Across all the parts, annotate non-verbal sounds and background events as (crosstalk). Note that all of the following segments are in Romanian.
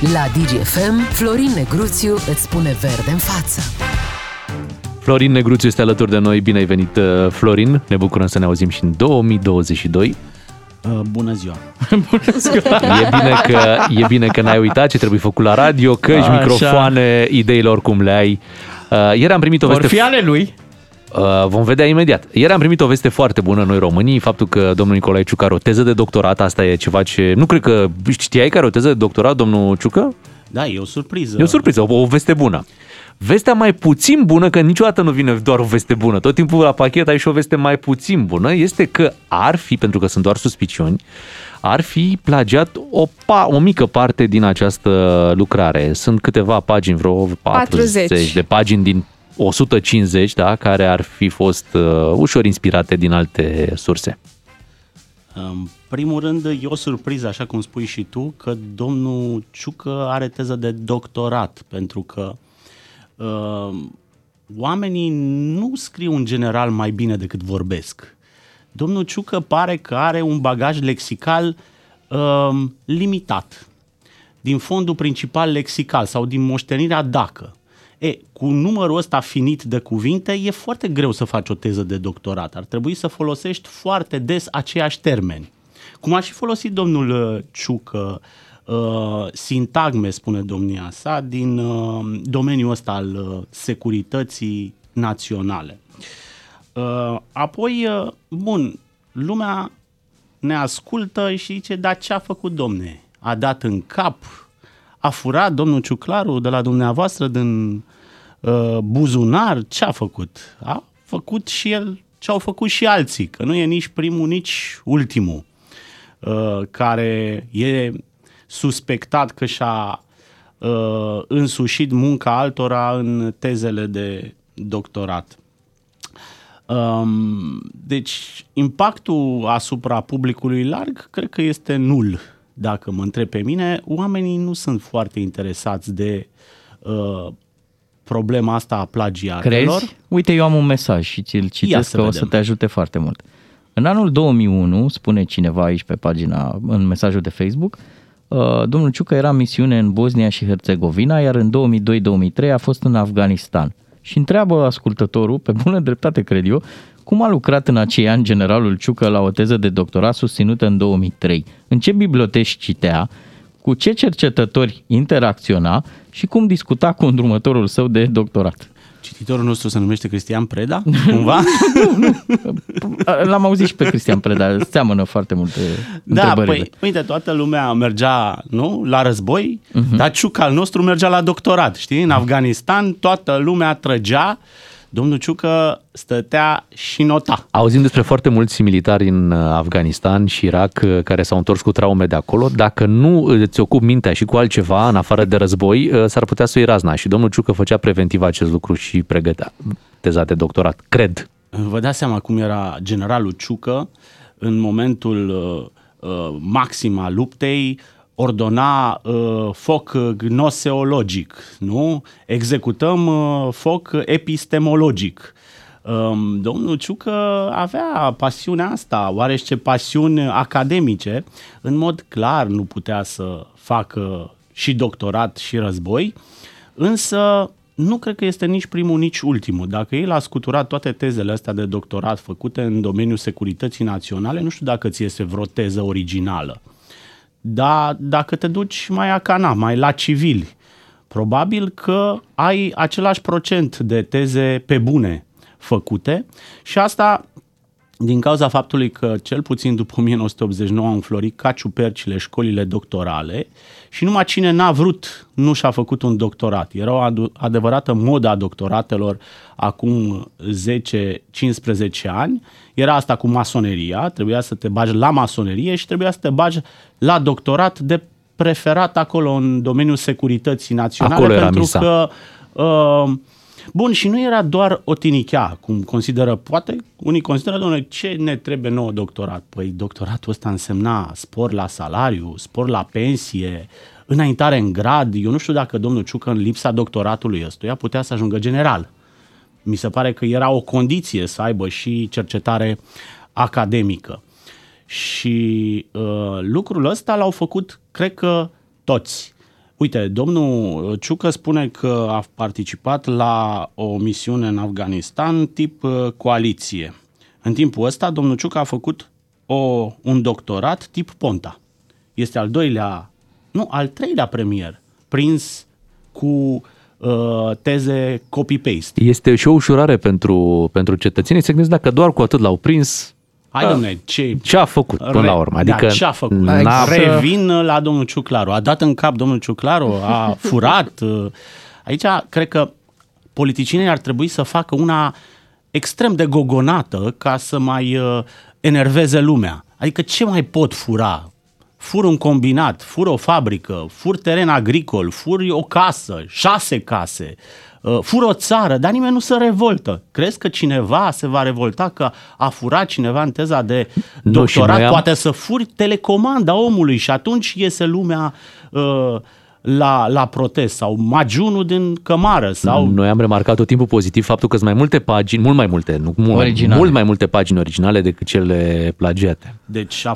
La DGFM, Florin Negruțiu îți spune verde în față. Florin Negruțiu este alături de noi. Bine ai venit, uh, Florin. Ne bucurăm să ne auzim și în 2022. Uh, bună ziua! (laughs) bună ziua! E bine, că, e bine că n-ai uitat ce trebuie făcut la radio, căci, Așa. microfoane, ideile oricum le ai. Uh, ieri am primit o veste... Or fi ale lui. Uh, vom vedea imediat. Ieri am primit o veste foarte bună noi românii, faptul că domnul Nicolae Ciucă are o teză de doctorat, asta e ceva ce... Nu cred că știai că are o teză de doctorat, domnul Ciucă? Da, e o surpriză. E o surpriză, o, o veste bună. Vestea mai puțin bună, că niciodată nu vine doar o veste bună, tot timpul la pachet ai și o veste mai puțin bună, este că ar fi, pentru că sunt doar suspiciuni, ar fi plagiat o, pa, o mică parte din această lucrare. Sunt câteva pagini, vreo 40, 40. de pagini din 150, da, care ar fi fost uh, ușor inspirate din alte surse. În primul rând, e o surpriză, așa cum spui și tu, că domnul Ciucă are teză de doctorat, pentru că uh, oamenii nu scriu în general mai bine decât vorbesc. Domnul Ciucă pare că are un bagaj lexical uh, limitat, din fondul principal lexical sau din moștenirea dacă. E, cu numărul ăsta finit de cuvinte e foarte greu să faci o teză de doctorat. Ar trebui să folosești foarte des aceiași termeni. Cum a și folosit domnul uh, Ciucă uh, sintagme, spune domnia sa, din uh, domeniul ăsta al uh, securității naționale. Uh, apoi, uh, bun, lumea ne ascultă și zice, dar ce a făcut domne? A dat în cap a furat domnul Ciuclaru de la dumneavoastră din uh, buzunar? Ce a făcut? A făcut și el ce au făcut și alții, că nu e nici primul, nici ultimul uh, care e suspectat că și-a uh, însușit munca altora în tezele de doctorat. Um, deci, impactul asupra publicului larg cred că este nul dacă mă întreb pe mine, oamenii nu sunt foarte interesați de uh, problema asta a plagiatelor. Crezi? Uite, eu am un mesaj și ți-l citesc că vedem. o să te ajute foarte mult. În anul 2001, spune cineva aici pe pagina, în mesajul de Facebook, uh, domnul Ciucă era în misiune în Bosnia și Herțegovina, iar în 2002-2003 a fost în Afganistan. Și întreabă ascultătorul, pe bună dreptate cred eu, cum a lucrat în acei ani generalul Ciucă la o teză de doctorat susținută în 2003? În ce biblioteci citea? Cu ce cercetători interacționa? Și cum discuta cu îndrumătorul său de doctorat? Cititorul nostru se numește Cristian Preda, cumva? (laughs) L-am auzit și pe Cristian Preda, seamănă foarte multe Da, păi, uite, toată lumea mergea, nu, la război, uh-huh. dar Ciucă al nostru mergea la doctorat, știi? În Afganistan toată lumea trăgea domnul Ciucă stătea și nota. Auzim despre foarte mulți militari în uh, Afganistan și Irak uh, care s-au întors cu traume de acolo. Dacă nu îți ocupi mintea și cu altceva în afară de război, uh, s-ar putea să-i razna. Și domnul Ciucă făcea preventiv acest lucru și pregătea teza de doctorat. Cred. Vă dați seama cum era generalul Ciucă în momentul uh, uh, maxim al luptei, ordona uh, foc gnoseologic, nu? Executăm uh, foc epistemologic. Um, domnul Ciucă avea pasiunea asta, oarește pasiuni academice. În mod clar nu putea să facă și doctorat și război, însă nu cred că este nici primul, nici ultimul. Dacă el a scuturat toate tezele astea de doctorat făcute în domeniul securității naționale, nu știu dacă ți este vreo teză originală. Dar dacă te duci mai acana, mai la civili, probabil că ai același procent de teze pe bune făcute și asta din cauza faptului că cel puțin după 1989 au înflorit ca ciupercile școlile doctorale și numai cine n-a vrut nu și-a făcut un doctorat. Era o adevărată modă a doctoratelor acum 10-15 ani. Era asta cu masoneria, trebuia să te bagi la masonerie și trebuia să te bagi la doctorat de preferat acolo în domeniul securității naționale acolo pentru misa. că uh, Bun, și nu era doar o tinichea, cum consideră, poate unii consideră, domnule, ce ne trebuie nouă doctorat? Păi doctoratul ăsta însemna spor la salariu, spor la pensie, înaintare în grad. Eu nu știu dacă domnul Ciucă, în lipsa doctoratului ăstuia, putea să ajungă general. Mi se pare că era o condiție să aibă și cercetare academică. Și uh, lucrul ăsta l-au făcut, cred că, toți Uite, domnul Ciucă spune că a participat la o misiune în Afganistan tip uh, coaliție. În timpul ăsta, domnul Ciucă a făcut o, un doctorat tip Ponta. Este al doilea, nu, al treilea premier prins cu uh, teze copy-paste. Este și o ușurare pentru, pentru cetățenii. Se gândesc dacă doar cu atât l-au prins, Hai, da. domne, ce... Ce a făcut până la urmă? Adică da, ce a făcut? N-a... Revin la domnul Ciuclaru. A dat în cap domnul Ciuclaru, a (laughs) furat. Aici, cred că politicienii ar trebui să facă una extrem de gogonată ca să mai uh, enerveze lumea. Adică ce mai pot fura? Fur un combinat, fur o fabrică, fur teren agricol, fur o casă, șase case, Uh, fură o țară, dar nimeni nu se revoltă. Crezi că cineva se va revolta că a furat cineva în teza de doctorat? am... Poate să furi telecomanda omului și atunci iese lumea uh, la, la protest sau magiunul din cămară. Sau... Noi am remarcat tot timpul pozitiv faptul că sunt mai multe pagini, mult mai multe, nu, mult, mult mai multe pagini originale decât cele plagiate. Deci a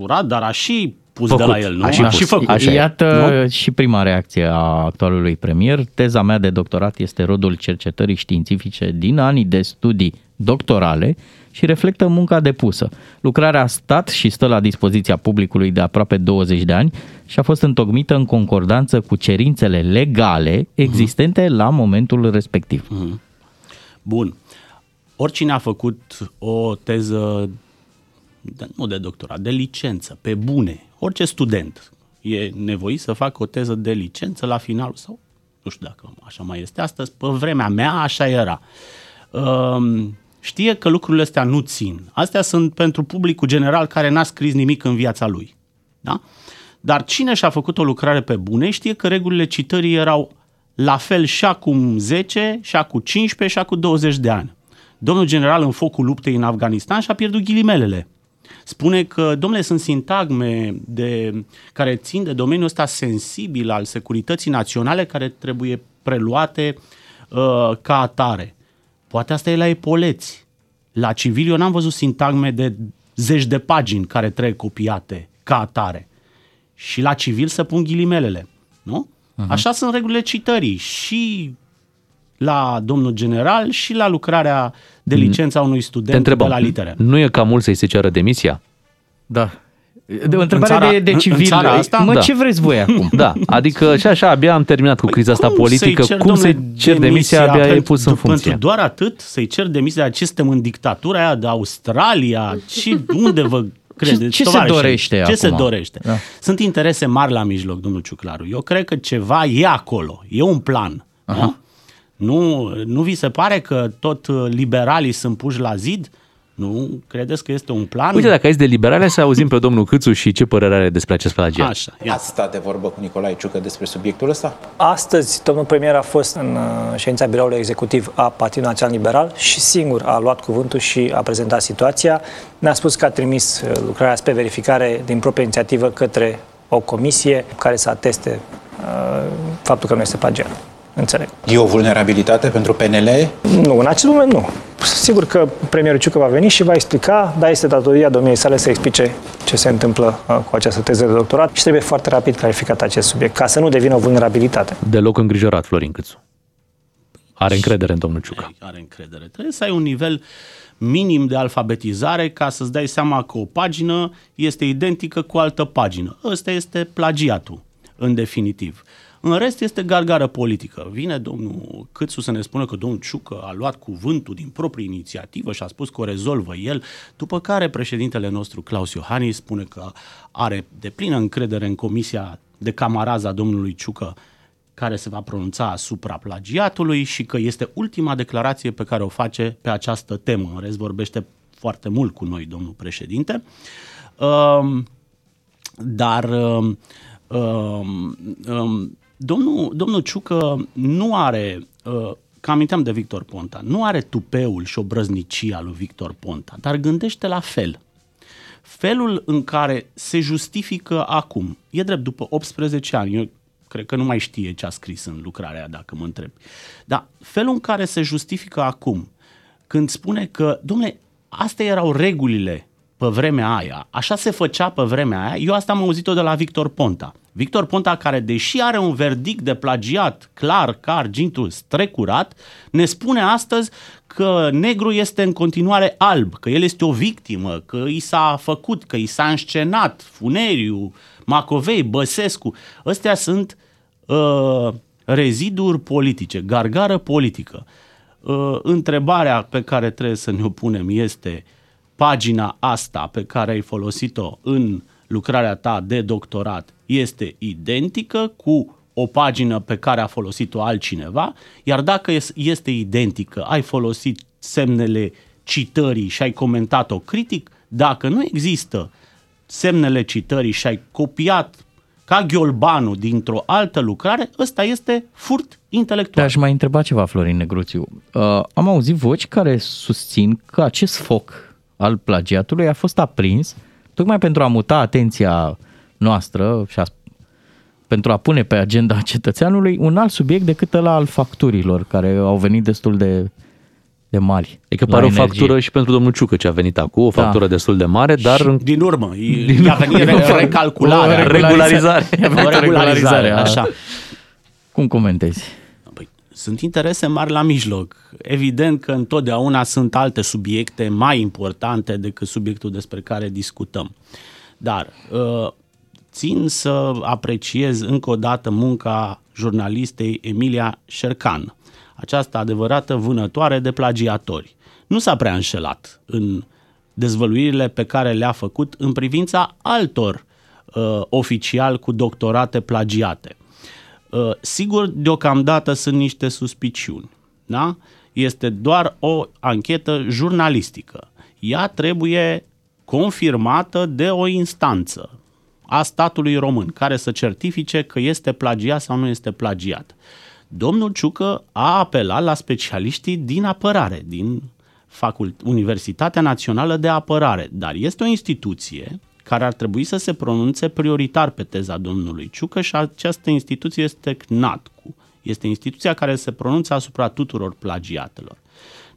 furat, dar a și pus făcut. de la el, nu? A și, a și făcut. Așa Iată nu? și prima reacție a actualului premier. Teza mea de doctorat este rodul cercetării științifice din anii de studii doctorale și reflectă munca depusă. Lucrarea a stat și stă la dispoziția publicului de aproape 20 de ani și a fost întocmită în concordanță cu cerințele legale existente uh-huh. la momentul respectiv. Uh-huh. Bun. Oricine a făcut o teză de, nu de doctorat, de licență, pe bune, orice student e nevoit să facă o teză de licență la final sau nu știu dacă așa mai este astăzi, pe vremea mea așa era. Um, știe că lucrurile astea nu țin. Astea sunt pentru publicul general care n-a scris nimic în viața lui. Da? Dar cine și-a făcut o lucrare pe bune știe că regulile citării erau la fel și acum 10, și acum 15, și acum 20 de ani. Domnul general în focul luptei în Afganistan și-a pierdut ghilimelele spune că, domnule, sunt sintagme de, care țin de domeniul ăsta sensibil al securității naționale care trebuie preluate uh, ca atare. Poate asta e la epoleți. La civil eu n-am văzut sintagme de zeci de pagini care trebuie copiate ca atare. Și la civil să pun ghilimelele, nu? Uh-huh. Așa sunt regulile citării și la domnul general și la lucrarea de mm. licență a unui student întrebăm, de la litere. Nu e cam mult să-i se ceară demisia? Da. De o întrebare țara, de, de civil. În asta? Mă, da. ce vreți voi acum? Da, adică și așa abia am terminat cu păi criza asta politică. Cer, cum să cer demisia, abia e pus în funcție? Pentru doar atât să-i cer demisia, ce suntem în dictatura aia de Australia? Și unde vă credeți? Ce, ce se dorește Ce acum? se dorește? Da. Sunt interese mari la mijloc, domnul Ciuclaru. Eu cred că ceva e acolo. E un plan. Aha. Nu? Nu, nu vi se pare că tot uh, liberalii sunt puși la zid? Nu? Credeți că este un plan? Uite, dacă aici de liberale, să auzim pe domnul Câțu și ce părere are despre acest plagiat. Așa, ia. Ați stat de vorbă cu Nicolae Ciucă despre subiectul ăsta? Astăzi, domnul premier a fost în uh, ședința biroului executiv a Partidului Național Liberal și singur a luat cuvântul și a prezentat situația. Ne-a spus că a trimis uh, lucrarea spre verificare din proprie inițiativă către o comisie care să ateste uh, faptul că nu este plagiat. Înțeleg. E o vulnerabilitate pentru PNL? Nu, în acest moment nu. Sigur că premierul Ciucă va veni și va explica, dar este datoria domniei sale să explice ce se întâmplă uh, cu această teză de doctorat și trebuie foarte rapid clarificat acest subiect, ca să nu devină o vulnerabilitate. Deloc îngrijorat, Florin Câțu. Are încredere în domnul Ciucă. Are încredere. Trebuie să ai un nivel minim de alfabetizare ca să-ți dai seama că o pagină este identică cu altă pagină. Ăsta este plagiatul, în definitiv. În rest este gargară politică. Vine domnul Câțu să ne spună că domnul Ciucă a luat cuvântul din proprie inițiativă și a spus că o rezolvă el, după care președintele nostru Claus Iohannis spune că are de plină încredere în comisia de camaraza domnului Ciucă care se va pronunța asupra plagiatului și că este ultima declarație pe care o face pe această temă. În rest vorbește foarte mult cu noi, domnul președinte. Um, dar um, um, domnul, domnul Ciucă nu are, uh, că aminteam de Victor Ponta, nu are tupeul și obrăznicia lui Victor Ponta, dar gândește la fel. Felul în care se justifică acum, e drept, după 18 ani, eu cred că nu mai știe ce a scris în lucrarea dacă mă întreb, dar felul în care se justifică acum, când spune că, domnule, astea erau regulile pe vremea aia, așa se făcea pe vremea aia, eu asta am auzit-o de la Victor Ponta. Victor Ponta, care deși are un verdict de plagiat clar ca argintul strecurat, ne spune astăzi că negru este în continuare alb, că el este o victimă, că i s-a făcut, că i s-a înscenat Funeriu, Macovei, Băsescu. Astea sunt uh, reziduri politice, gargară politică. Uh, întrebarea pe care trebuie să ne o punem este pagina asta pe care ai folosit-o în lucrarea ta de doctorat este identică cu o pagină pe care a folosit-o altcineva, iar dacă este identică, ai folosit semnele citării și ai comentat-o critic, dacă nu există semnele citării și ai copiat ca ghiolbanul dintr-o altă lucrare, ăsta este furt intelectual. Te-aș mai întreba ceva, Florin Negruțiu. Uh, am auzit voci care susțin că acest foc al plagiatului a fost aprins tocmai pentru a muta atenția noastră și a, pentru a pune pe agenda cetățeanului un alt subiect decât ăla al facturilor, care au venit destul de, de mari. E că pare o factură și pentru domnul Ciucă ce a venit acum, o da. factură da. destul de mare, dar... Și din urmă, (laughs) din a venit recalculare. O regularizare. O regularizare, așa. Cum comentezi? Păi, sunt interese mari la mijloc. Evident că întotdeauna sunt alte subiecte mai importante decât subiectul despre care discutăm. Dar uh, țin să apreciez încă o dată munca jurnalistei Emilia Șercan, această adevărată vânătoare de plagiatori. Nu s-a prea înșelat în dezvăluirile pe care le-a făcut în privința altor uh, oficiali cu doctorate plagiate. Uh, sigur, deocamdată sunt niște suspiciuni. Da? Este doar o anchetă jurnalistică. Ea trebuie confirmată de o instanță a statului român care să certifice că este plagiat sau nu este plagiat. Domnul Ciucă a apelat la specialiștii din apărare, din Facult- Universitatea Națională de Apărare, dar este o instituție care ar trebui să se pronunțe prioritar pe teza domnului Ciucăș și această instituție este CNATCU. Este instituția care se pronunță asupra tuturor plagiatelor.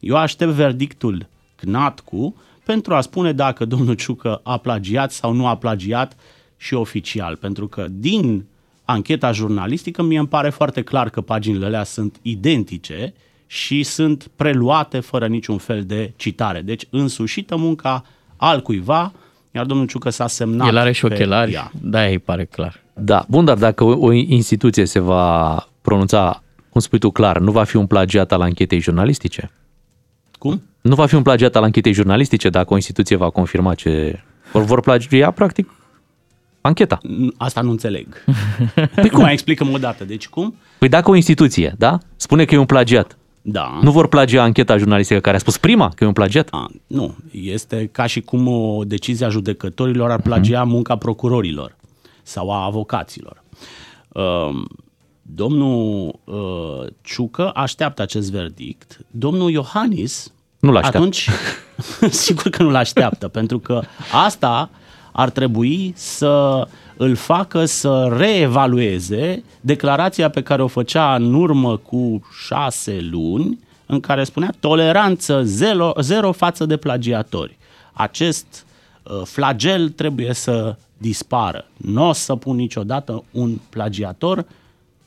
Eu aștept verdictul CNATCU pentru a spune dacă domnul Ciucă a plagiat sau nu a plagiat și oficial, pentru că din ancheta jurnalistică mie îmi pare foarte clar că paginile alea sunt identice și sunt preluate fără niciun fel de citare. Deci însușită munca al cuiva, iar domnul Ciucă s-a semnat El are și ochelari, ea. da, îi pare clar. Da, bun, dar dacă o, o instituție se va pronunța, cum spui tu clar, nu va fi un plagiat al anchetei jurnalistice? Cum? Nu va fi un plagiat al anchetei jurnalistice dacă o instituție va confirma ce... Vor, vor plagia, practic, ancheta. Asta nu înțeleg. (laughs) Păi cum? Mai explicăm o dată. Deci cum? Păi dacă o instituție, da, spune că e un plagiat, da. Nu vor plagia ancheta jurnalistică care a spus prima că e un plagiat? A, nu, este ca și cum o decizie a judecătorilor ar plagia uh-huh. munca procurorilor sau a avocaților. Uh, domnul uh, Ciucă așteaptă acest verdict. Domnul Iohannis nu l-așteaptă. Atunci, (laughs) sigur că nu l-așteaptă, pentru că asta ar trebui să îl facă să reevalueze declarația pe care o făcea în urmă cu șase luni, în care spunea toleranță zero, zero față de plagiatori. Acest uh, flagel trebuie să dispară. Nu o să pun niciodată un plagiator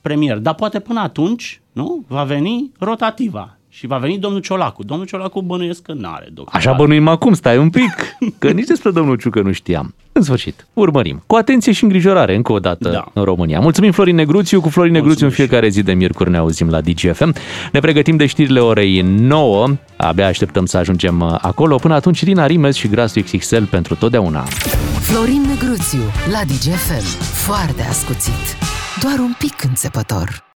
premier, dar poate până atunci nu va veni rotativa și va veni domnul Ciolacu. Domnul Ciolacu bănuiesc că n-are doctorat. Așa bănuim acum, stai un pic, că nici despre domnul Ciucă nu știam. În sfârșit, urmărim. Cu atenție și îngrijorare, încă o dată, da. în România. Mulțumim Florin Negruțiu, cu Florin Negruțiu în fiecare zi de miercuri ne auzim la DGFM. Ne pregătim de știrile orei 9, abia așteptăm să ajungem uh, acolo. Până atunci, Rina Rimes și Grasul XXL pentru totdeauna. Florin Negruțiu, la DGFM. Foarte ascuțit. Doar un pic înțepător.